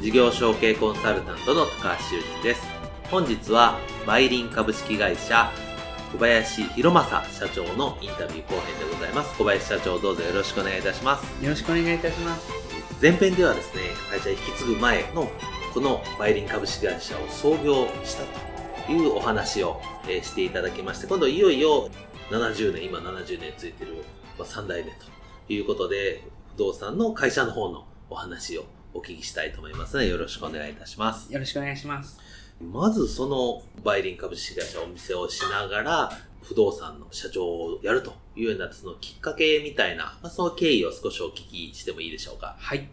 事業承継コンサルタントの高橋修人です。本日はバイリン株式会社小林博正社長のインタビュー後編でございます。小林社長どうぞよろしくお願いいたします。よろしくお願いいたします。前編ではですね会社引き継ぐ前のこのバイリン株式会社を創業したというお話を、えしていただきまして今度いよいよ70年今70年ついてる、ま3代目ということで不動産の会社の方のお話をお聞きしたいと思いますので、よろしくお願いいたします。よろしくお願いします。まずそのバイリン株式会社お店をしながら、不動産の社長をやるというようなそのきっかけみたいな、まあ、その経緯を少しお聞きしてもいいでしょうか？はい。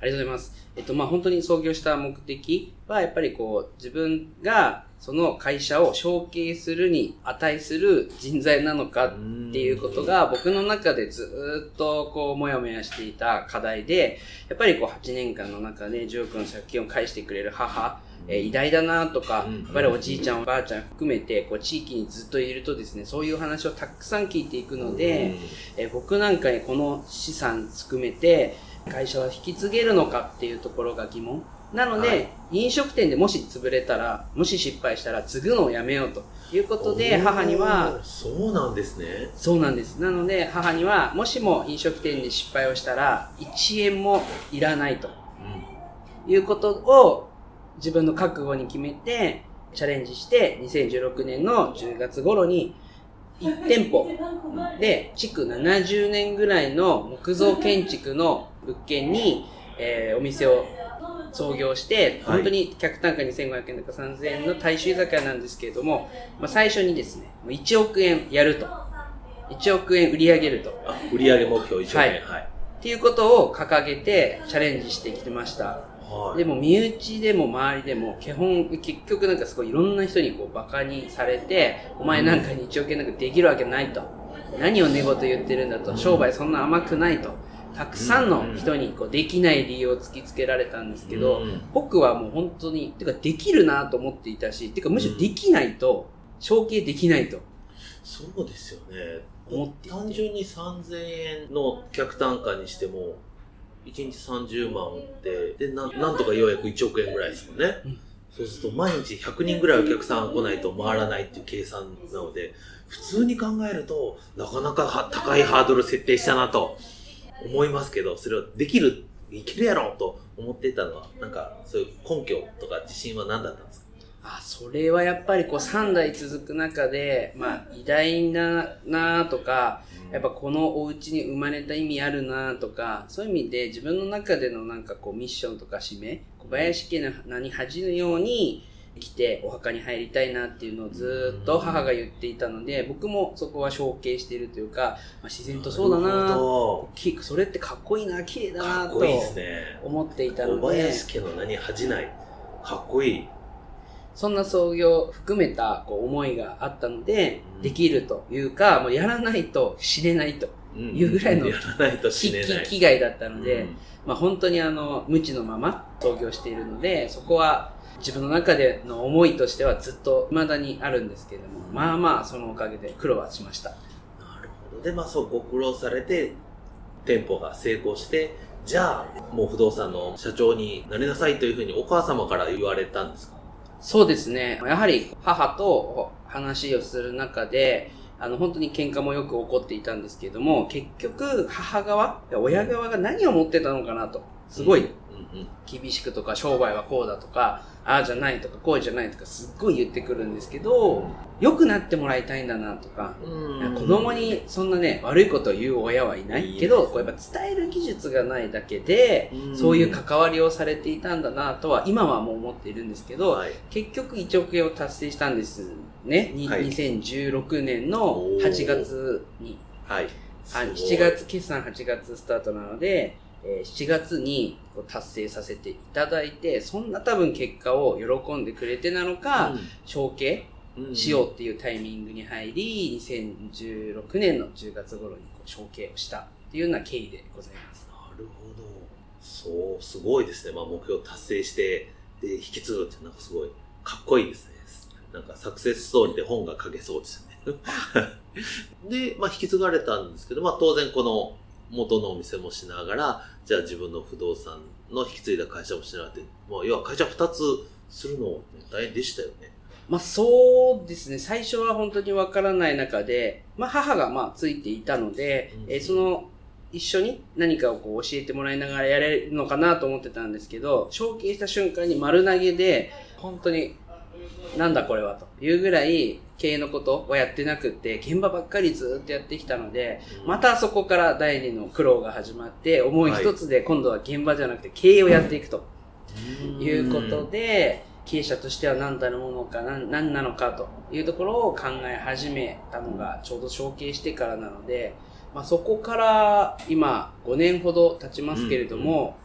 ありがとうございます。えっと、まあ、本当に創業した目的は、やっぱりこう、自分がその会社を承継するに値する人材なのかっていうことが、僕の中でずっとこう、もやもやしていた課題で、やっぱりこう、8年間の中で10億の借金を返してくれる母、えー、偉大だなとか、やっぱりおじいちゃんおばあちゃん含めて、こう、地域にずっといるとですね、そういう話をたくさん聞いていくので、えー、僕なんかにこの資産含めて、会社は引き継げるのかっていうところが疑問。なので、はい、飲食店でもし潰れたら、もし失敗したら継ぐのをやめようということで、母には、そうなんですね。そうなんです。なので、母には、もしも飲食店で失敗をしたら、1円もいらないと、うん、いうことを自分の覚悟に決めて、チャレンジして、2016年の10月頃に、1店舗で、築70年ぐらいの木造建築の物件に、えー、お店を創業して、本当に客単価2500円とか3000円の大衆居酒屋なんですけれども、まあ、最初にですね、1億円やると。1億円売り上げると。あ、売上目標1億円。はい。はい、っていうことを掲げてチャレンジしてきてました。はい、でも身内でも周りでも基本結局なんかすごいいろんな人にこうバカにされてお前なんかに1億円なんかできるわけないと。何を寝言言ってるんだと商売そんな甘くないと。たくさんの人にこうできない理由を突きつけられたんですけど、僕はもう本当に、てかできるなと思っていたし、てかむしろできないと、承継できないと。そうですよね。単純に3000円の客単価にしても、1日30万売って、で、ななんとかようやく1億円ぐらいですもんね。うん、そうすると毎日100人ぐらいお客さんが来ないと回らないっていう計算なので、普通に考えると、なかなか高いハードル設定したなと。思いますけど、それをできる、いけるやろと思ってたのは、なんかそういう根拠とか自信は何だったんですか？あ、それはやっぱりこう3代続く中で、まあ偉大ななとか、やっぱこのお家に生まれた意味あるなとか、そういう意味で自分の中でのなんかこうミッションとか使命、小林家の名に恥じぬように、来てお墓に入りたいなっていうのをずっと母が言っていたので、僕もそこは承継しているというか、まあ、自然とそうだなそれってかっこいいな、綺麗だなと思っていたので。小林家の名に恥じない。かっこいい。そんな創業含めたこう思いがあったので、できるというか、もうやらないと死ねないというぐらいの、危害だったので、まあ本当にあの、無知のまま創業しているので、そこは自分の中での思いとしてはずっと未だにあるんですけれども、まあまあそのおかげで苦労はしました。なるほど。で、まあそうご苦労されて、店舗が成功して、じゃあ、もう不動産の社長になりなさいというふうにお母様から言われたんですか？そうですね。やはり母と話をする中で、あの、本当に喧嘩もよく起こっていたんですけれども、結局、母側、親側が何を持ってたのかなと、すごいうん厳しくとか商売はこうだとか、ああじゃないとかこうじゃないとかすっごい言ってくるんですけど、良くなってもらいたいんだなとか、うん子供にそんなね、悪いことを言う親はいないけど、こうやっぱ伝える技術がないだけで、うんそういう関わりをされていたんだなとは今はもう思っているんですけど、はい結局1億円を達成したんですね。にはい2016年の8月に。はい。あすごい7月、決算8月スタートなので、えー7月にこう達成させていただいて、そんな多分結果を喜んでくれてなのか、承継うんしようっていうタイミングに入り、2016年の10月頃にこう承継をしたっていうような経緯でございます。なるほど。そう、すごいですね。まあ目標達成して、で、引き継ぐってなんかすごいかっこいいですね。なんかサクセスストーリーで本が書けそうですよね。で、まあ引き継がれたんですけど、まあ当然この元のお店もしながら、じゃあ自分の不動産の引き継いだ会社もしながらって、まあ要は会社2つするの、ね、大変でしたよね。まあそうですね、最初は本当にわからない中で、まあ母がまあついていたので、うんえーその一緒に何かをこう教えてもらいながらやれるのかなと思ってたんですけど、承継した瞬間に丸投げで、本当になんだこれはというぐらい経営のことをやってなくって、現場ばっかりずっとやってきたので、またそこから第二の苦労が始まって、思い一つで今度は現場じゃなくて経営をやっていくと。いうことで、経営者としては何たるものか何、何なのかというところを考え始めたのがちょうど承継してからなので、まあ、そこから今5年ほど経ちますけれども、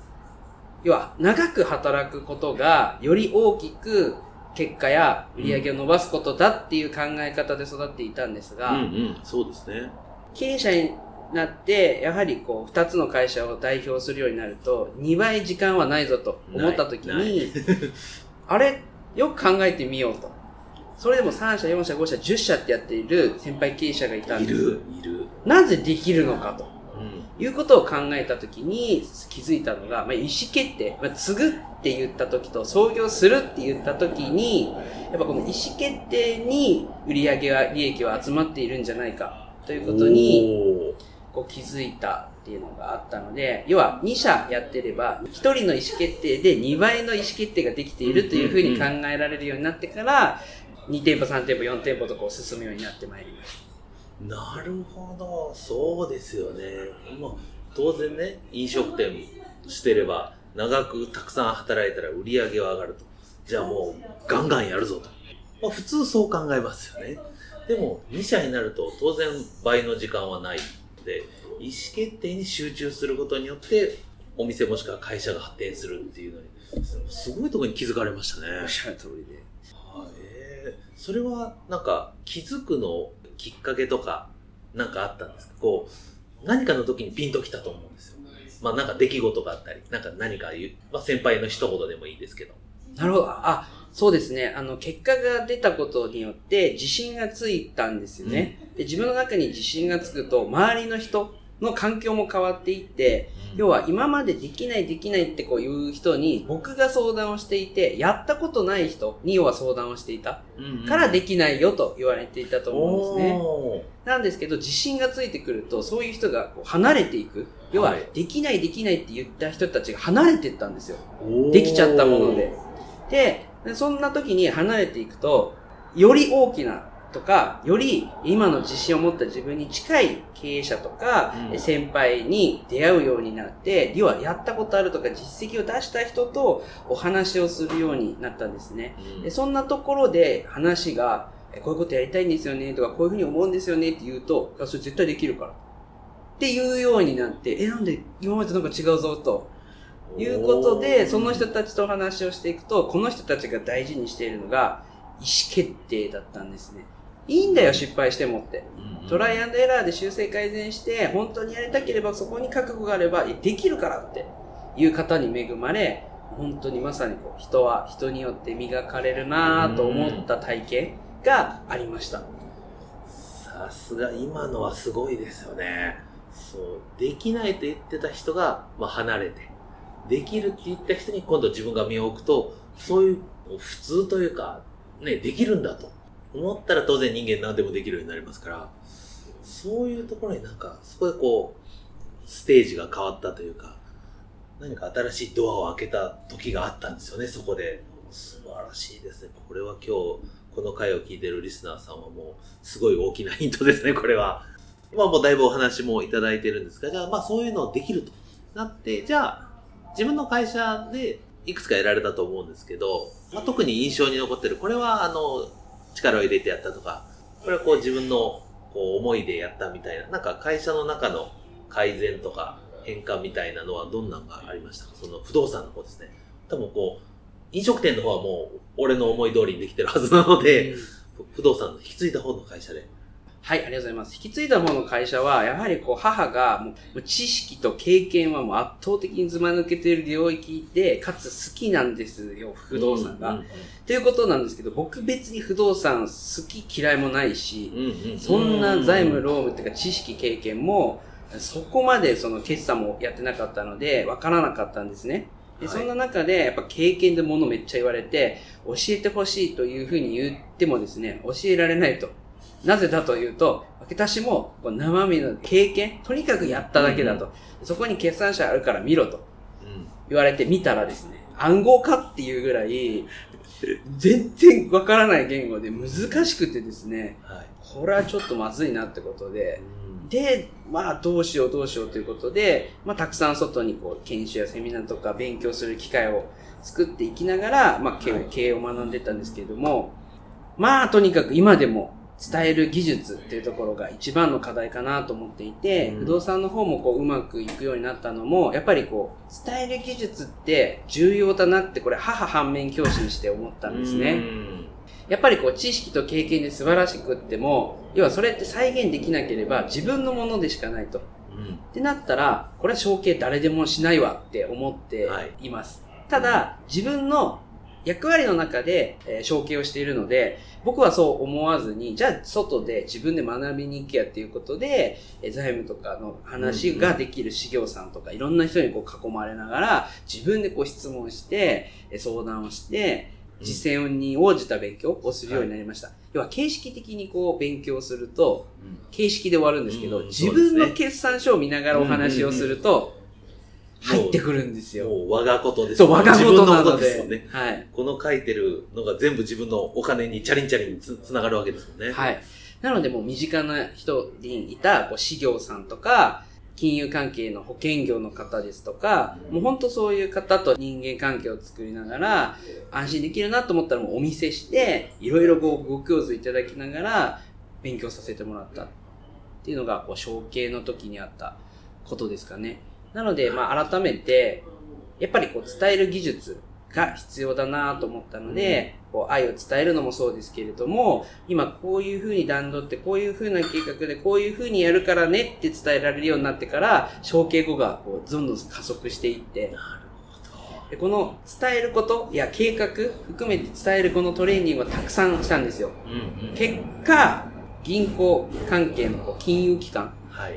要は長く働くことがより大きく結果や売り上げを伸ばすことだっていう考え方で育っていたんですが、うんうん、そうですね。経営者になって、やはりこう、二つの会社を代表するようになると、2倍時間はないぞと思った時に、あれよく考えてみようと。それでも3社、4社、5社、10社ってやっている先輩経営者がいたんです。いる、いる。なぜできるのかと。うん。いうことを考えたときに気づいたのが、まあ、意思決定、まあ、継ぐって言ったときと創業するって言ったときに、やっぱこの意思決定に売り上げは利益は集まっているんじゃないかということにこう気づいたっていうのがあったので、要は2社やってれば、1人の意思決定で2倍の意思決定ができているというふうに考えられるようになってから、2店舗、3店舗、4店舗とこう進むようになってまいりました。なるほど、そうですよね。まあ、当然ね、飲食店してれば、長くたくさん働いたら売り上げは上がると。じゃあもう、ガンガンやるぞと。まあ、普通そう考えますよね。でも、2社になると当然倍の時間はないので、意思決定に集中することによって、お店もしくは会社が発展するっていうのに、すごいところに気づかれましたね。おっしゃる通りで。はいえーそれはなんか気づくのきっかけとかなんかあったんですか？こう何かの時にピンときたと思うんですよまあなんか出来事があったりなんか何か言う、まあ、先輩の一言でもいいですけどなるほど。あ、そうですね。あの、結果が出たことによって自信がついたんですよね。で、自分の中に自信がつくと、周りの人の環境も変わっていって、要は今までできないできないってこういう人に僕が相談をしていて、やったことない人に要は相談をしていたからできないよと言われていたと思うんですね。なんですけど、自信がついてくると、そういう人がこう離れていく。要ははい、できないできないって言った人たちが離れていったんですよ。できちゃったもので。で、そんな時に離れていくと、より大きなとか、より今の自信を持った自分に近い経営者とか、うん先輩に出会うようになって、要はやったことあるとか実績を出した人とお話をするようになったんですね。うんでそんなところで話が、えこういうことやりたいんですよねとか、こういうふうに思うんですよねって言うと、あそれ絶対できるから。っていうようになって、え、なんで今までとなんか違うぞと。いうことで、その人たちとお話をしていくと、この人たちが大事にしているのが、意思決定だったんですね。いいんだよ、失敗してもって。うんトライアンドエラーで修正改善して、本当にやりたければそこに覚悟があれば、えできるからっていう方に恵まれ、本当にまさにこう人は人によって磨かれるなぁと思った体験がありました。さすが今のはすごいですよねそうできないと言ってた人が、まあ、離れてできるって言った人に今度自分が身を置くとそういう普通というか、ね、できるんだと思ったら当然人間何でもできるようになりますからそういうところになんかそこでこうステージが変わったというか何か新しいドアを開けた時があったんですよね、そこで。素晴らしいですね。これは今日、この回を聞いてるリスナーさんはもう、すごい大きなヒントですね、これは。今もうだいぶお話もいただいてるんですが、じゃあまあそういうのできるとなって、じゃあ自分の会社でいくつか得られたと思うんですけど、まあ、特に印象に残ってる、これはあの、力を入れてやったとか、これはこう自分のこう思いでやったみたいな、なんか会社の中の改善とか変化みたいなのはどんなのがありましたか？その不動産の方ですね。多分こう、飲食店の方はもう俺の思い通りにできてるはずなので、うん、不動産の引き継いだ方の会社ではい、ありがとうございます。引き継いだ方の会社は、やはりこう、母が、もう、知識と経験はもう圧倒的にずま抜けている領域で、かつ好きなんですよ、不動産が。と、いうことなんですけど、僕別に不動産好き嫌いもないし、そんな財務、労務っていうか知識、経験も、そこまでその決算もやってなかったので、わからなかったんですね。で、そんな中で、やっぱ経験でものめっちゃ言われて、教えてほしいというふうに言ってもですね、教えられないと。なぜだというと、私も生身の経験、とにかくやっただけだと。そこに決算者あるから見ろと。言われて見たらですね、暗号化っていうぐらい、全然わからない言語で難しくてですね、はい、これはちょっとまずいなってことで、で、まあどうしようどうしようということで、まあたくさん外にこう研修やセミナーとか勉強する機会を作っていきながら、まあ経営を学んでたんですけれども、まあとにかく今でも伝える技術っていうところが一番の課題かなと思っていて、うん、不動産の方もこううまくいくようになったのも、やっぱりこう、伝える技術って重要だなってこれ母反面教師にして思ったんですね。うん、やっぱりこう知識と経験で素晴らしくっても、要はそれって再現できなければ自分のものでしかないと。うん、ってなったら、これは承継誰でもしないわって思っています。はい、ただ、自分の役割の中で、えー、承継をしているので、僕はそう思わずに、じゃあ外で自分で学びに行けやっていうことで、えー、財務とかの話ができる修行さんとか、いろんな人にこう囲まれながら、自分でこう質問して、えー、相談をして、実践に応じた勉強をするようになりました。はい、要は形式的にこう勉強すると、形式で終わるんですけど、自分の決算書を見ながらお話をすると、入ってくるんですよ。もう我がことですそう、我がことなので。ですよね。はい。この書いてるのが全部自分のお金にチャリンチャリンにつつながるわけですもんね。はい。なのでもう身近な人にいた、こう、事業さんとか、金融関係の保険業の方ですとか、もう本当そういう方と人間関係を作りながら、安心できるなと思ったらもうお見せして、いろいろごご教授いただきながら、勉強させてもらったっていうのが、こう、承継の時にあったことですかね。なので、まあ、改めて、やっぱりこう、伝える技術が必要だなと思ったので、こう、愛を伝えるのもそうですけれども、今こういう風に段取って、こういう風な計画で、こういう風にやるからねって伝えられるようになってから、承継後がこう、どんどん加速していって、でこの伝えることや計画含めて伝えるこのトレーニングをたくさんしたんですよ。うんうん、結果、銀行関係のこう金融機関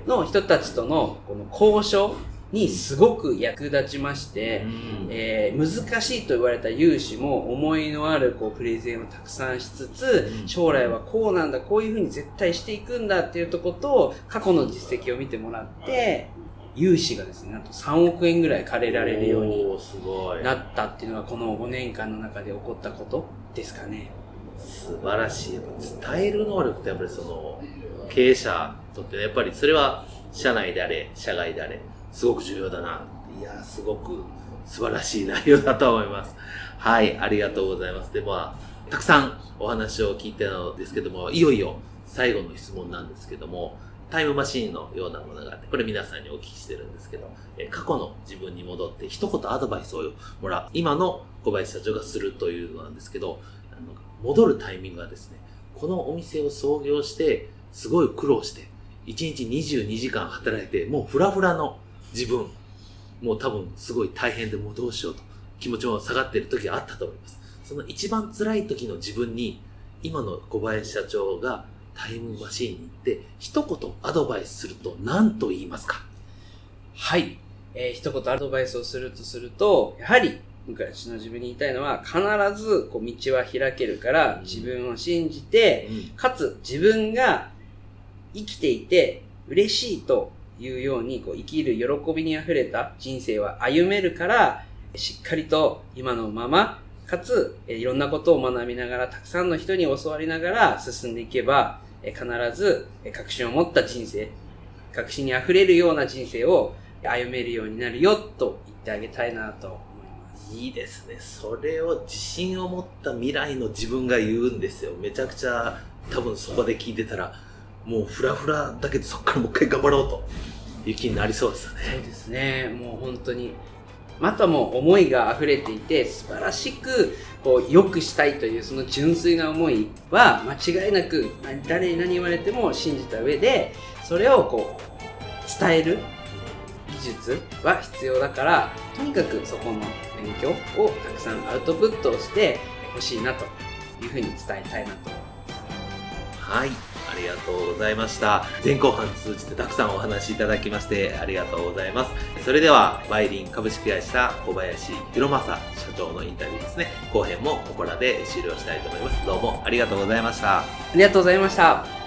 の人たちとのこの交渉にすごく役立ちまして、うん、えー、難しいと言われた融資も思いのあるこうプレゼンをたくさんしつつ、うん、将来はこうなんだ、こういうふうに絶対していくんだっていうとこと、過去の実績を見てもらって、融資がですね、なんと3億円ぐらい借りられるようになったっていうのがこの5年間の中で起こったことですかね。素晴らしい。伝える能力ってやっぱりその経営者とってやっぱりそれは社内であれ、社外であれ、すごく重要だな。いや、すごく素晴らしい内容だと思います。はい、ありがとうございます。で、まあ、たくさんお話を聞いてたのですけども、いよいよ最後の質問なんですけども、タイムマシーンのようなものがあって、これ皆さんにお聞きしてるんですけど、え過去の自分に戻って一言アドバイスをもらう。今の小林社長がするというのなんですけど、あの戻るタイミングはですね、このお店を創業して、すごい苦労して、1日22時間働いて、もうフラフラの自分、もう多分すごい大変でもうどうしようと気持ちも下がっている時があったと思います。その一番辛い時の自分に、今の小林社長がタイムマシーンに行って、一言アドバイスすると何と言いますか？はい。えー、一言アドバイスをするとすると、やはり昔の自分に言いたいのは、必ずこう道は開けるから、自分を信じて、うん、かつ自分が生きていて嬉しいというように、こう生きる喜びに溢れた人生は歩めるから、しっかりと今のまま、かつ、えいろんなことを学びながら、たくさんの人に教わりながら進んでいけば、え必ず、え確信を持った人生、確信に溢れるような人生を歩めるようになるよ、と言ってあげたいなと思います。いいですね。それを自信を持った未来の自分が言うんですよ。めちゃくちゃ多分そこで聞いてたら、もうフラフラだけどそこからもう一回頑張ろうという気になりそうですよね。そうですね。もう本当に。あとはもう思いが溢れていて、素晴らしく、こう、良くしたいというその純粋な思いは、間違いなく、誰に何言われても信じた上で、それをこう、伝える技術は必要だから、とにかくそこの勉強をたくさんアウトプットをしてほしいなというふうに伝えたいなと。はい。ありがとうございました。前後半通じてたくさんお話いただきましてありがとうございます。それでは、バイリン株式会社小林弘正社長のインタビューですね。後編もここらで終了したいと思います。どうもありがとうございました。ありがとうございました。